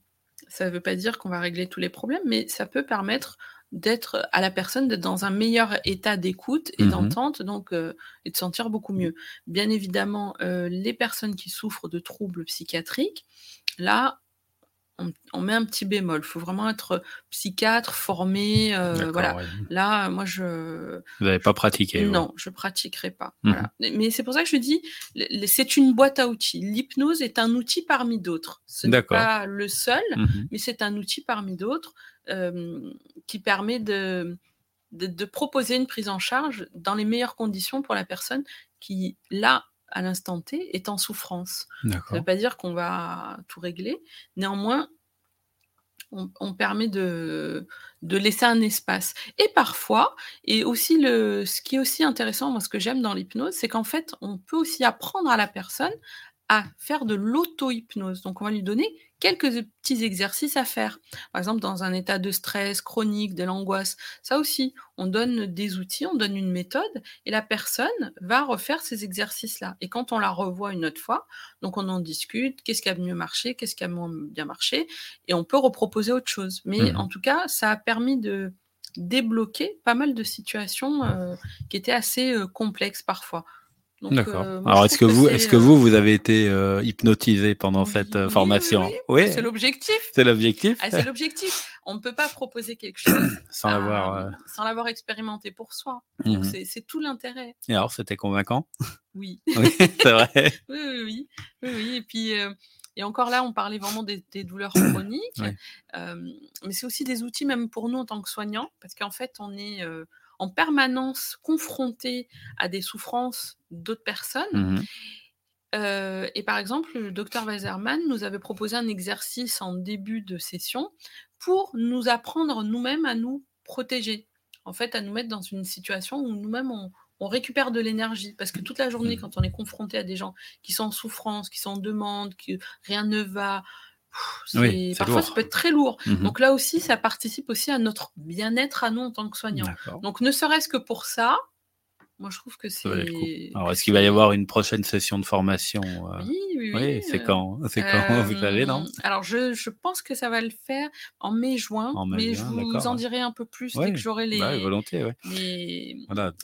ça ne veut pas dire qu'on va régler tous les problèmes, mais ça peut permettre d'être à la personne d'être dans un meilleur état d'écoute et mmh d'entente, donc euh, et de sentir beaucoup mieux. Bien évidemment, euh, les personnes qui souffrent de troubles psychiatriques, là, on, met un petit bémol. Il faut vraiment être psychiatre, formé. Euh, voilà. Là, moi, je. Vous n'avez pas pratiqué Non, je pratiquerai pas. Mmh mais c'est pour ça que je dis, c'est une boîte à outils. L'hypnose est un outil parmi d'autres. Ce n'est pas le seul, mmh mais c'est un outil parmi d'autres qui permet de, de proposer une prise en charge dans les meilleures conditions pour la personne qui, là, à l'instant T est en souffrance. Ça ne veut pas dire qu'on va tout régler. Néanmoins, on, permet de, de, laisser un espace. Et parfois, et aussi le, ce qui est aussi intéressant, moi ce que j'aime dans l'hypnose, c'est qu'en fait, on peut aussi apprendre à la personne à faire de l'auto-hypnose. Donc, on va lui donner quelques petits exercices à faire. Par exemple, dans un état de stress chronique, de l'angoisse, ça aussi, on donne des outils, on donne une méthode, et la personne va refaire ces exercices-là. Et quand on la revoit une autre fois, donc on en discute, qu'est-ce qui a mieux marché, qu'est-ce qui a moins bien marché, et on peut reproposer autre chose. Mais mmh en tout cas, ça a permis de débloquer pas mal de situations euh, qui étaient assez euh, complexes parfois. D'accord. Euh, Alors, est-ce que, vous, est-ce que vous, vous avez été euh, hypnotisé pendant cette euh, formation Oui, c'est l'objectif. C'est l'objectif. Ah, c'est l'objectif. On ne peut pas proposer quelque chose sans l'avoir sans l'avoir expérimenté pour soi. Mmh c'est tout l'intérêt. Et alors, c'était convaincant? Oui. oui c'est vrai. oui, oui, oui, oui, Et puis. Et encore là, on parlait vraiment des, douleurs chroniques, mais c'est aussi des outils même pour nous en tant que soignants, parce qu'en fait, on est en permanence confronté à des souffrances d'autres personnes. Mmh euh, et par exemple, le docteur Weiserman nous avait proposé un exercice en début de session pour nous apprendre nous-mêmes à nous protéger. En fait, à nous mettre dans une situation où nous-mêmes on, récupère de l'énergie. Parce que toute la journée, mmh. quand on est confronté à des gens qui sont en souffrance, qui sont en demande, que rien ne va, parfois ça peut être très lourd. Mmh Donc là aussi, ça participe aussi à notre bien-être à nous en tant que soignants. Donc ne serait-ce que pour ça, moi je trouve que c'est. Alors est-ce qu'il va y avoir une prochaine session de formation euh? Oui, oui, oui. c'est quand? C'est quand Vous savez, non? Alors je, je, pense que ça va le faire en mai-juin, mais je vous en dirai un peu plus dès que j'aurai les, volontiers, les,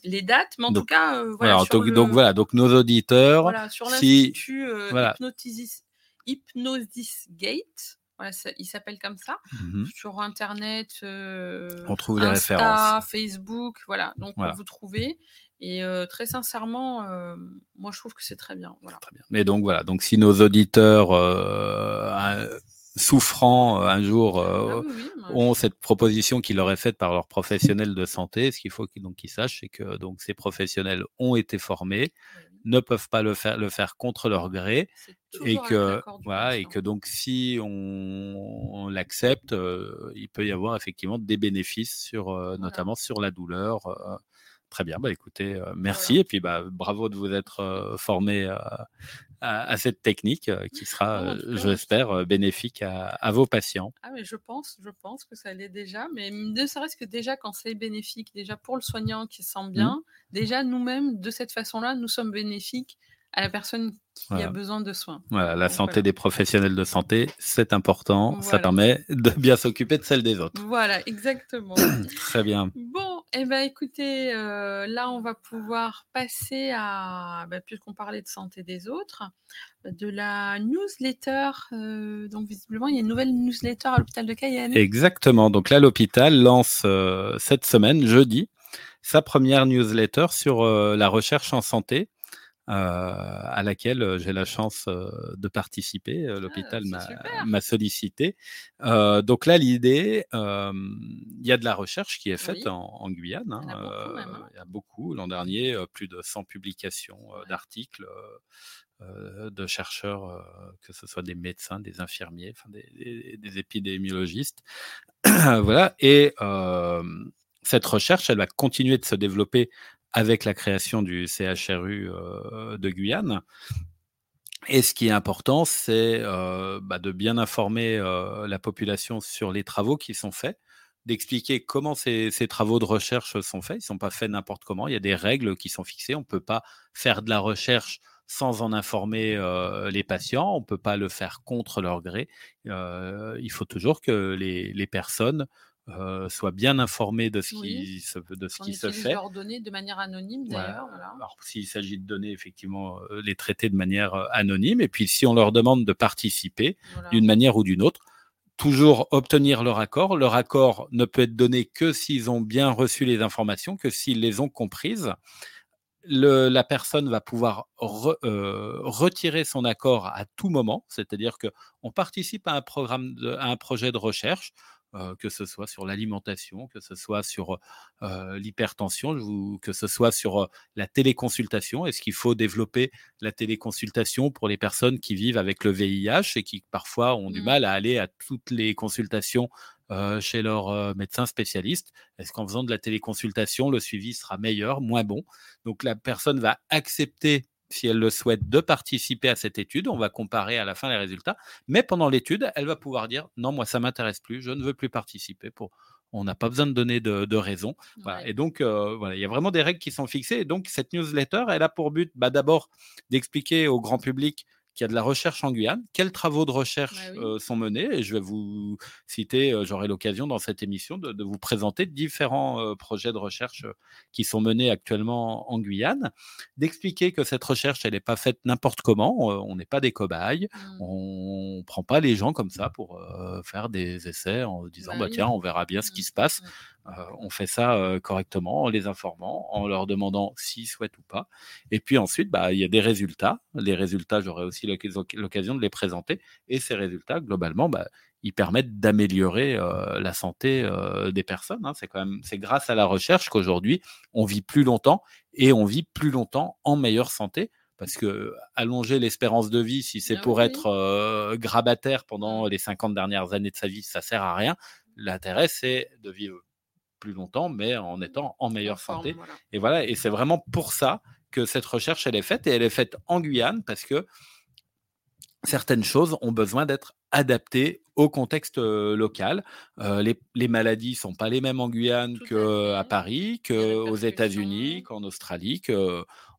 les, dates. Mais en tout cas, euh, voilà. donc, donc, voilà, donc nos auditeurs, voilà, sur l'Institut si... euh, Hypnosis Gate. Voilà, il s'appelle comme ça. Mmh Sur Internet, euh, on trouve les références. Facebook, voilà. Donc vous trouvez. Et euh, très sincèrement, euh, moi je trouve que c'est très bien. Voilà. Très bien. Mais donc voilà, donc si nos auditeurs souffrant un jour ah ont cette proposition qui leur est faite par leurs professionnels de santé, ce qu'il faut qu'ils sachent, c'est que donc ces professionnels ont été formés, ne peuvent pas le faire, le faire contre leur gré et que voilà et que donc si on, l'accepte, euh, il peut y avoir effectivement des bénéfices sur euh, notamment sur la douleur. Euh, très bien, bah écoutez, merci et puis bah bravo de vous être formé à, cette technique qui sera, j'espère, bénéfique à, vos patients. Ah mais je pense, je pense que ça l'est déjà, mais ne serait-ce que déjà quand c'est bénéfique, déjà pour le soignant qui se sent mmh. bien, déjà nous-mêmes de cette façon-là, nous sommes bénéfiques à la personne qui a besoin de soins. Voilà, la santé des professionnels de santé, c'est important. Ça permet de bien s'occuper de celle des autres. Voilà, exactement. Très bien. Bon, eh ben, écoutez, euh, là, on va pouvoir passer à, bah, puisqu'on parlait de santé des autres, de la newsletter. Euh, donc, visiblement, il y a une nouvelle newsletter à l'hôpital de Cayenne. Exactement. Donc là, l'hôpital lance euh, cette semaine, jeudi, sa première newsletter sur la recherche en santé. Euh, à laquelle euh, j'ai la chance euh, de participer. Ah, l'hôpital m'a sollicité. donc là, l'idée, il y a de la recherche qui est faite en, Guyane. Hein, hein. il, y a beaucoup. L'an dernier, plus de 100 publications d'articles. de chercheurs, que ce soit des médecins, des infirmiers, enfin des, des, épidémiologistes. voilà. Et cette recherche, elle va continuer de se développer avec la création du CHRU euh, de Guyane. Et ce qui est important, c'est euh, bah, de bien informer euh, la population sur les travaux qui sont faits, d'expliquer comment ces, travaux de recherche sont faits. Ils ne sont pas faits n'importe comment. Il y a des règles qui sont fixées. On ne peut pas faire de la recherche sans en informer les patients. On ne peut pas le faire contre leur gré. il faut toujours que les, les personnes euh, soient bien informés de ce qui se, de ce qui se fait. leurs données de manière anonyme d'ailleurs. Alors s'il s'agit de donner effectivement euh, les traiter de manière euh, anonyme, et puis si on leur demande de participer d'une manière ou d'une autre, toujours obtenir leur accord. Leur accord ne peut être donné que s'ils ont bien reçu les informations, que s'ils les ont comprises. Le, la personne va pouvoir retirer son accord à tout moment, c'est-à-dire que on participe à un programme, à un projet de recherche que ce soit sur l'alimentation, que ce soit sur l'hypertension, que ce soit sur la téléconsultation. Est-ce qu'il faut développer la téléconsultation pour les personnes qui vivent avec le VIH et qui parfois ont du mmh. mal à aller à toutes les consultations chez leur médecin spécialiste? Est-ce qu'en faisant de la téléconsultation, le suivi sera meilleur, moins bon? Donc la personne va accepter si elle le souhaite, de participer à cette étude. On va comparer à la fin les résultats. Mais pendant l'étude, elle va pouvoir dire non, moi, ça m'intéresse plus, je ne veux plus participer. Pour... On n'a pas besoin de donner de, raison. Et donc, euh, voilà, il y a vraiment des règles qui sont fixées. Et donc, cette newsletter, elle a pour but bah, d'abord d'expliquer au grand public qu'il y a de la recherche en Guyane. Quels travaux de recherche bah sont menés? Et je vais vous citer, j'aurai l'occasion dans cette émission de, vous présenter différents projets de recherche qui sont menés actuellement en Guyane, d'expliquer que cette recherche, elle n'est pas faite n'importe comment. on n'est pas des cobayes. Mmh. On ne prend pas les gens comme ça pour faire des essais en disant, bah, bah tiens, on verra bien ce qui mmh. se passe. Euh, on fait ça euh, correctement en les informant, en leur demandant s'ils souhaitent ou pas. Et puis ensuite, bah, il y a des résultats. Les résultats, j'aurai aussi l'occasion de les présenter. Et ces résultats, globalement, bah, ils permettent d'améliorer euh, la santé des personnes. Hein. C'est quand même, c'est grâce à la recherche qu'aujourd'hui on vit plus longtemps et on vit plus longtemps en meilleure santé. Parce que allonger l'espérance de vie, si c'est ah pour être grabataire pendant les 50 dernières années de sa vie, ça sert à rien. L'intérêt, c'est de vivre plus longtemps, mais en étant en meilleure santé. Et voilà, et c'est vraiment pour ça que cette recherche, elle est faite, et elle est faite en Guyane, parce que certaines choses ont besoin d'être adaptées au contexte local. les, les, maladies sont pas les mêmes en Guyane qu'à Paris, qu'aux États-Unis, qu'en Australie,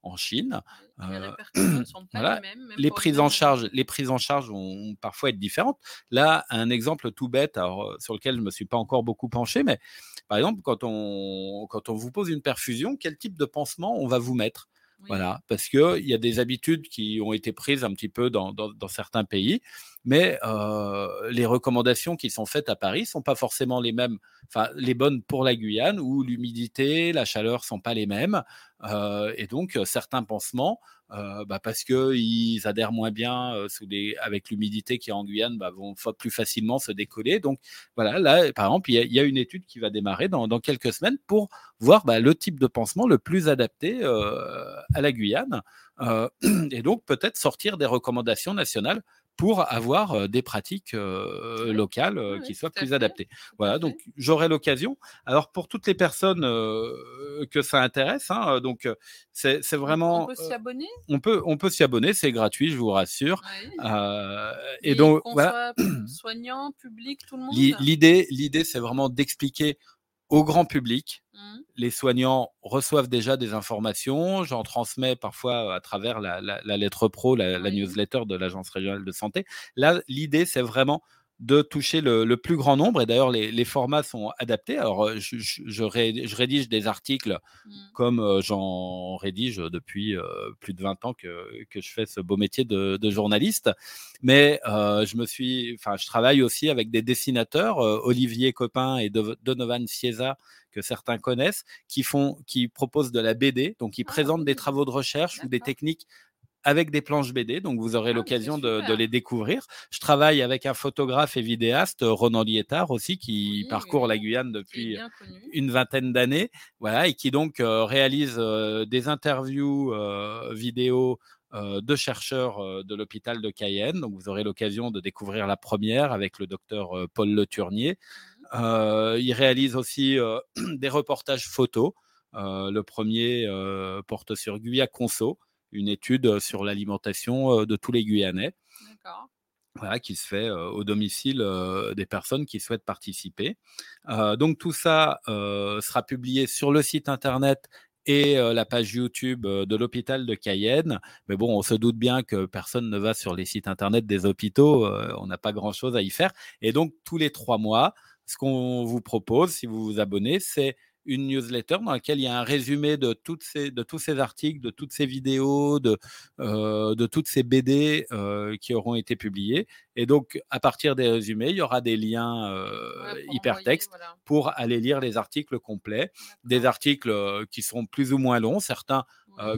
qu'en Chine. les, prises en charge, les prises en charge vont parfois être différentes. Là, un exemple tout bête, sur lequel je me suis pas encore beaucoup penché, mais par exemple, quand on, quand on vous pose une perfusion, quel type de pansement on va vous mettre? Voilà, parce qu'il y a des habitudes qui ont été prises un petit peu dans, dans, certains pays, mais euh, les recommandations qui sont faites à Paris sont pas forcément les mêmes, enfin les bonnes pour la Guyane où l'humidité, la chaleur sont pas les mêmes, euh, et donc certains pansements euh, bah parce qu'ils adhèrent moins bien avec l'humidité qui est en Guyane, bah, vont plus facilement se décoller. Donc voilà, là, par exemple, il y, a une étude qui va démarrer dans, quelques semaines pour voir bah, le type de pansement le plus adapté à la Guyane. Et donc peut-être sortir des recommandations nationales pour avoir des pratiques locales qui soient plus adaptées. Voilà, donc j'aurai l'occasion. Alors pour toutes les personnes que ça intéresse, hein, donc c'est vraiment. On peut s'y abonner? On peut, on peut s'y abonner, c'est gratuit, je vous rassure. et, donc voilà. soignant, public, tout le monde? L'idée, l'idée, c'est vraiment d'expliquer au grand public. Mmh. Les soignants reçoivent déjà des informations. J'en transmets parfois à travers la, lettre pro, la, newsletter de l'Agence régionale de santé. Là, l'idée, c'est vraiment de toucher le, plus grand nombre. Et d'ailleurs, les, formats sont adaptés. Alors, euh, je, je, rédige des articles mmh. comme euh, j'en rédige depuis euh, plus de 20 ans que, que, je fais ce beau métier de, journaliste. Mais je me suis, enfin, je travaille aussi avec des dessinateurs, Olivier Copin et Donovan Ciesa, que certains connaissent, qui font, qui proposent de la BD, donc qui ah, présentent des travaux de recherche ou des techniques avec des planches BD, donc vous aurez ah, l'occasion de, les découvrir. Je travaille avec un photographe et vidéaste, Ronan Lietard aussi, qui parcourt la Guyane depuis une vingtaine d'années, voilà, et qui donc euh, réalise euh, des interviews euh, vidéo de chercheurs de l'hôpital de Cayenne. Donc vous aurez l'occasion de découvrir la première avec le docteur Paul Le Turnier. Mmh. il réalise aussi des reportages photos. le premier porte sur Guya Conso une étude sur l'alimentation de tous les Guyanais. Voilà, qui se fait au domicile des personnes qui souhaitent participer. donc tout ça sera publié sur le site internet et la page YouTube de l'hôpital de Cayenne. Mais bon, on se doute bien que personne ne va sur les sites internet des hôpitaux. on n'a pas grand-chose à y faire. Et donc tous les trois mois, ce qu'on vous propose, si vous vous abonnez, c'est une newsletter dans laquelle il y a un résumé de, toutes ces, de tous ces articles, de toutes ces vidéos, de, euh, de toutes ces BD euh, qui auront été publiées. Et donc, à partir des résumés, il y aura des liens euh, hypertextes pour aller lire les articles complets, des articles qui sont plus ou moins longs, certains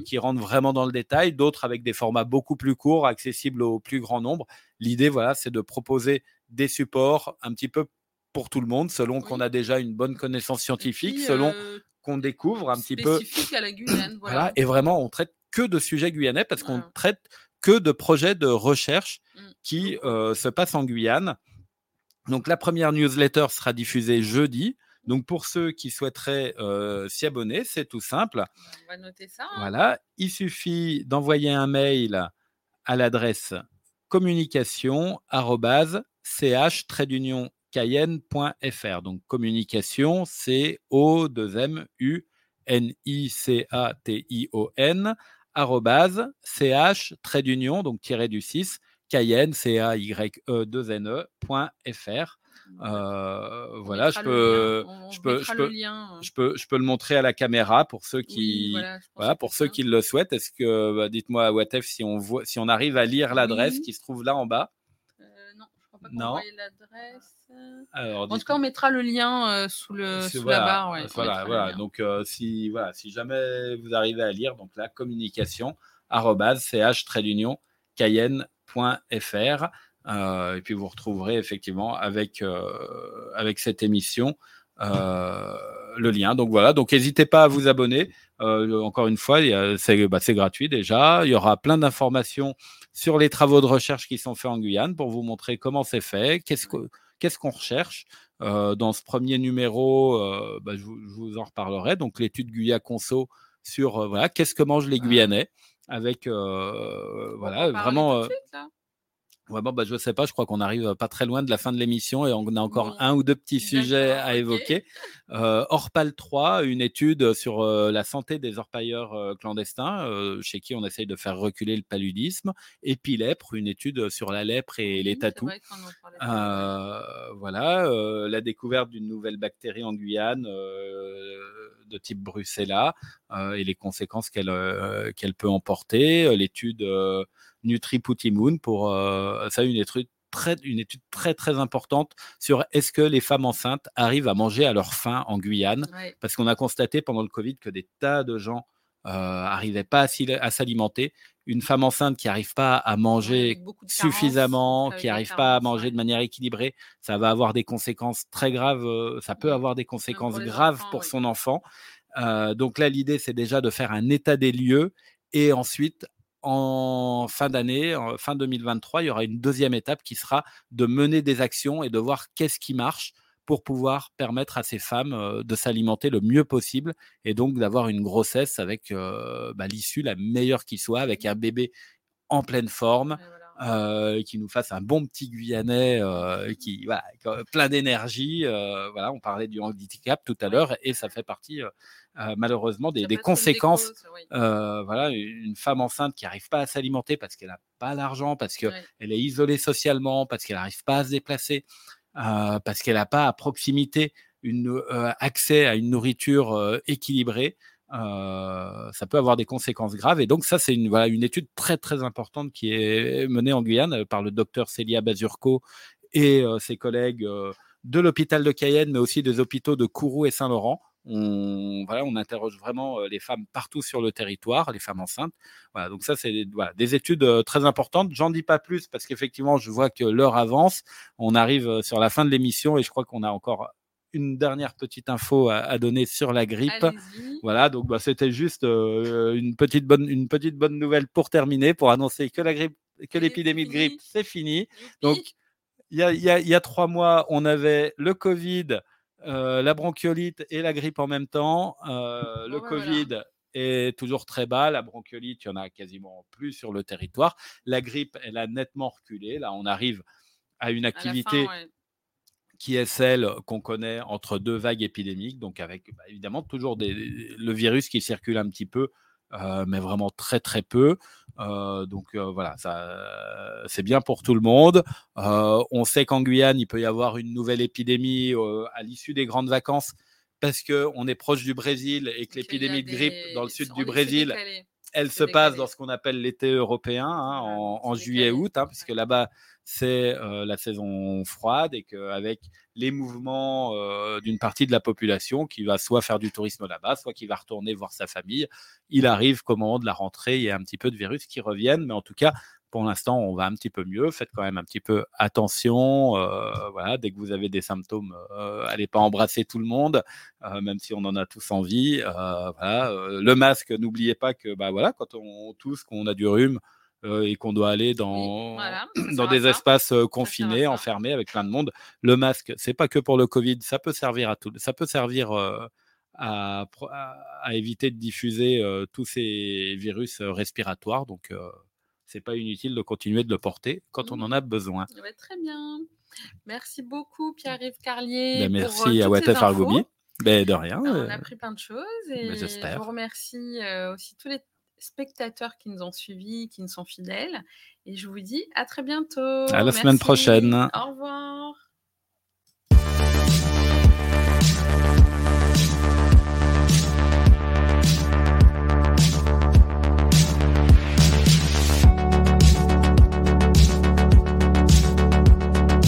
qui rentrent vraiment dans le détail, d'autres avec des formats beaucoup plus courts, accessibles au plus grand nombre. L'idée, voilà, c'est de proposer des supports un petit peu pour tout le monde, selon qu'on a déjà une bonne connaissance scientifique, selon qu'on découvre un petit peu. Spécifique à la Guyane. Voilà. Et vraiment, on traite que de sujets guyanais parce qu'on traite que de projets de recherche mmh. qui se passent en Guyane. Donc la première newsletter sera diffusée jeudi. Donc pour ceux qui souhaiteraient s'y abonner, c'est tout simple. On va noter ça. Hein. Voilà, il suffit d'envoyer un mail à l'adresse communication ch cayenne.fr. Donc communication, c'est O 2 M U N I C A T I O N ch trait d'union donc tiré du 6 cayenne c a y e 2 n e.fr. Euh, voilà, je peux, je peux, je peux, je peux, je peux le montrer à la caméra pour ceux qui, voilà, pour ceux qui le souhaitent. Est-ce que, bah, dites-moi, Watef, si on voit, si on arrive à lire l'adresse qui se trouve là en bas? Non, l'adresse. En tout cas, on mettra le lien euh, sous, le, sous la barre. Ouais, voilà, voilà. Donc, euh, si, voilà, si jamais vous arrivez à lire, donc la communication ch cayenne.fr. Euh, et puis vous retrouverez effectivement avec, avec cette émission euh, le lien. Donc voilà, donc n'hésitez pas à vous abonner. encore une fois, bah, c'est gratuit déjà. Il y aura plein d'informations sur les travaux de recherche qui sont faits en Guyane pour vous montrer comment c'est fait, qu'est-ce qu'on recherche. dans ce premier numéro, bah, je, vous, en reparlerai. Donc l'étude Guyane Conso sur voilà, qu'est-ce que mangent les Guyanais avec voilà vraiment bah, je ne sais pas, je crois qu'on arrive pas très loin de la fin de l'émission et on a encore un ou deux petits sujets à évoquer. Euh, Orpal 3, une étude sur euh, la santé des orpailleurs euh, clandestins, chez qui on essaye de faire reculer le paludisme. Épilèpre, une étude sur la lèpre et les tatous. voilà, la découverte d'une nouvelle bactérie en Guyane de type Brucella et les conséquences qu'elle qu'elle peut emporter. L'étude NutriPutimoon pour euh, ça une étude très, une étude très très importante sur est-ce que les femmes enceintes arrivent à manger à leur faim en Guyane parce qu'on a constaté pendant le Covid que des tas de gens euh, arrivaient pas à, s'alimenter. Une femme enceinte qui n'arrive pas à manger suffisamment, qui n'arrive pas à manger de manière équilibrée, ça va avoir des conséquences très graves. Euh, ça peut avoir des conséquences graves pour son enfant. Euh, donc là, l'idée, c'est déjà de faire un état des lieux et ensuite en fin d'année, en fin 2023, il y aura une deuxième étape qui sera de mener des actions et de voir qu'est-ce qui marche pour pouvoir permettre à ces femmes euh, de s'alimenter le mieux possible et donc d'avoir une grossesse avec euh, bah, l'issue la meilleure qui soit, avec un bébé en pleine forme. Euh, qui nous fasse un bon petit Guyanais qui voilà, plein d'énergie. voilà, on parlait du handicap tout à l'heure et ça fait partie euh, malheureusement des, conséquences. Euh, voilà, une femme enceinte qui n'arrive pas à s'alimenter parce qu'elle n'a pas l'argent, parce qu'elle est isolée socialement, parce qu'elle n'arrive pas à se déplacer, euh, parce qu'elle n'a pas à proximité une, accès à une nourriture équilibrée. ça peut avoir des conséquences graves. Et donc, ça, c'est une, voilà, une étude très, très importante qui est menée en Guyane par le docteur Célia Bazurco et ses collègues de l'hôpital de Cayenne, mais aussi des hôpitaux de Kourou et Saint-Laurent. On, voilà, on interroge vraiment les femmes partout sur le territoire, les femmes enceintes. Voilà, donc ça, c'est voilà, des études très importantes. J'en dis pas plus parce qu'effectivement, je vois que l'heure avance. On arrive sur la fin de l'émission et je crois qu'on a encore une dernière petite info à, donner sur la grippe. Voilà, donc bah, c'était juste une petite bonne une petite bonne nouvelle pour terminer, pour annoncer que la grippe, que l'épidémie de grippe, c'est fini. Donc il y a, y, a, y a trois mois, on avait le Covid euh, la bronchiolite et la grippe en même temps. Euh, le Covid est toujours très bas. La bronchiolite, il y en a quasiment plus sur le territoire. La grippe, elle a nettement reculé. Là, on arrive à une activité qui est celle qu'on connaît entre deux vagues épidémiques, donc avec bah, évidemment toujours le virus qui circule un petit peu mais vraiment très très peu. Euh, donc euh, voilà, ça, c'est bien pour tout le monde. on sait qu'en Guyane, il peut y avoir une nouvelle épidémie à l'issue des grandes vacances parce qu'on est proche du Brésil et que l'épidémie de grippe dans le sud du Brésil, elle se passe dans ce qu'on appelle l'été européen, hein, en, juillet-août, hein, puisque là-bas, c'est la saison froide et qu'avec les mouvements d'une partie de la population qui va soit faire du tourisme là-bas, soit qui va retourner voir sa famille, il arrive qu'au moment de la rentrée, il y a un petit peu de virus qui reviennent, mais en tout cas, Pour l'instant, on va un petit peu mieux. Faites quand même un petit peu attention. voilà, dès que vous avez des symptômes, allez pas embrasser tout le monde, même si on en a tous envie. voilà, le masque, n'oubliez pas que bah voilà, quand on tousse, qu'on a du rhume, euh, et qu'on doit aller dans, dans des espaces euh, confinés, enfermés avec plein de monde. Le masque, c'est pas que pour le Covid, ça peut servir à tout, ça peut servir euh, à, à, éviter de diffuser tous ces virus respiratoires. Donc, c'est pas inutile de continuer de le porter quand on en a besoin. Eh ben, très bien. Merci beaucoup, Pierre-Yves Carlier. Ben, merci à Watef Argobi. Ben, de rien. On a appris plein de choses. Et je vous remercie aussi tous les spectateurs qui nous ont suivis, qui nous sont fidèles. Et je vous dis à très bientôt. À la semaine prochaine. Au revoir.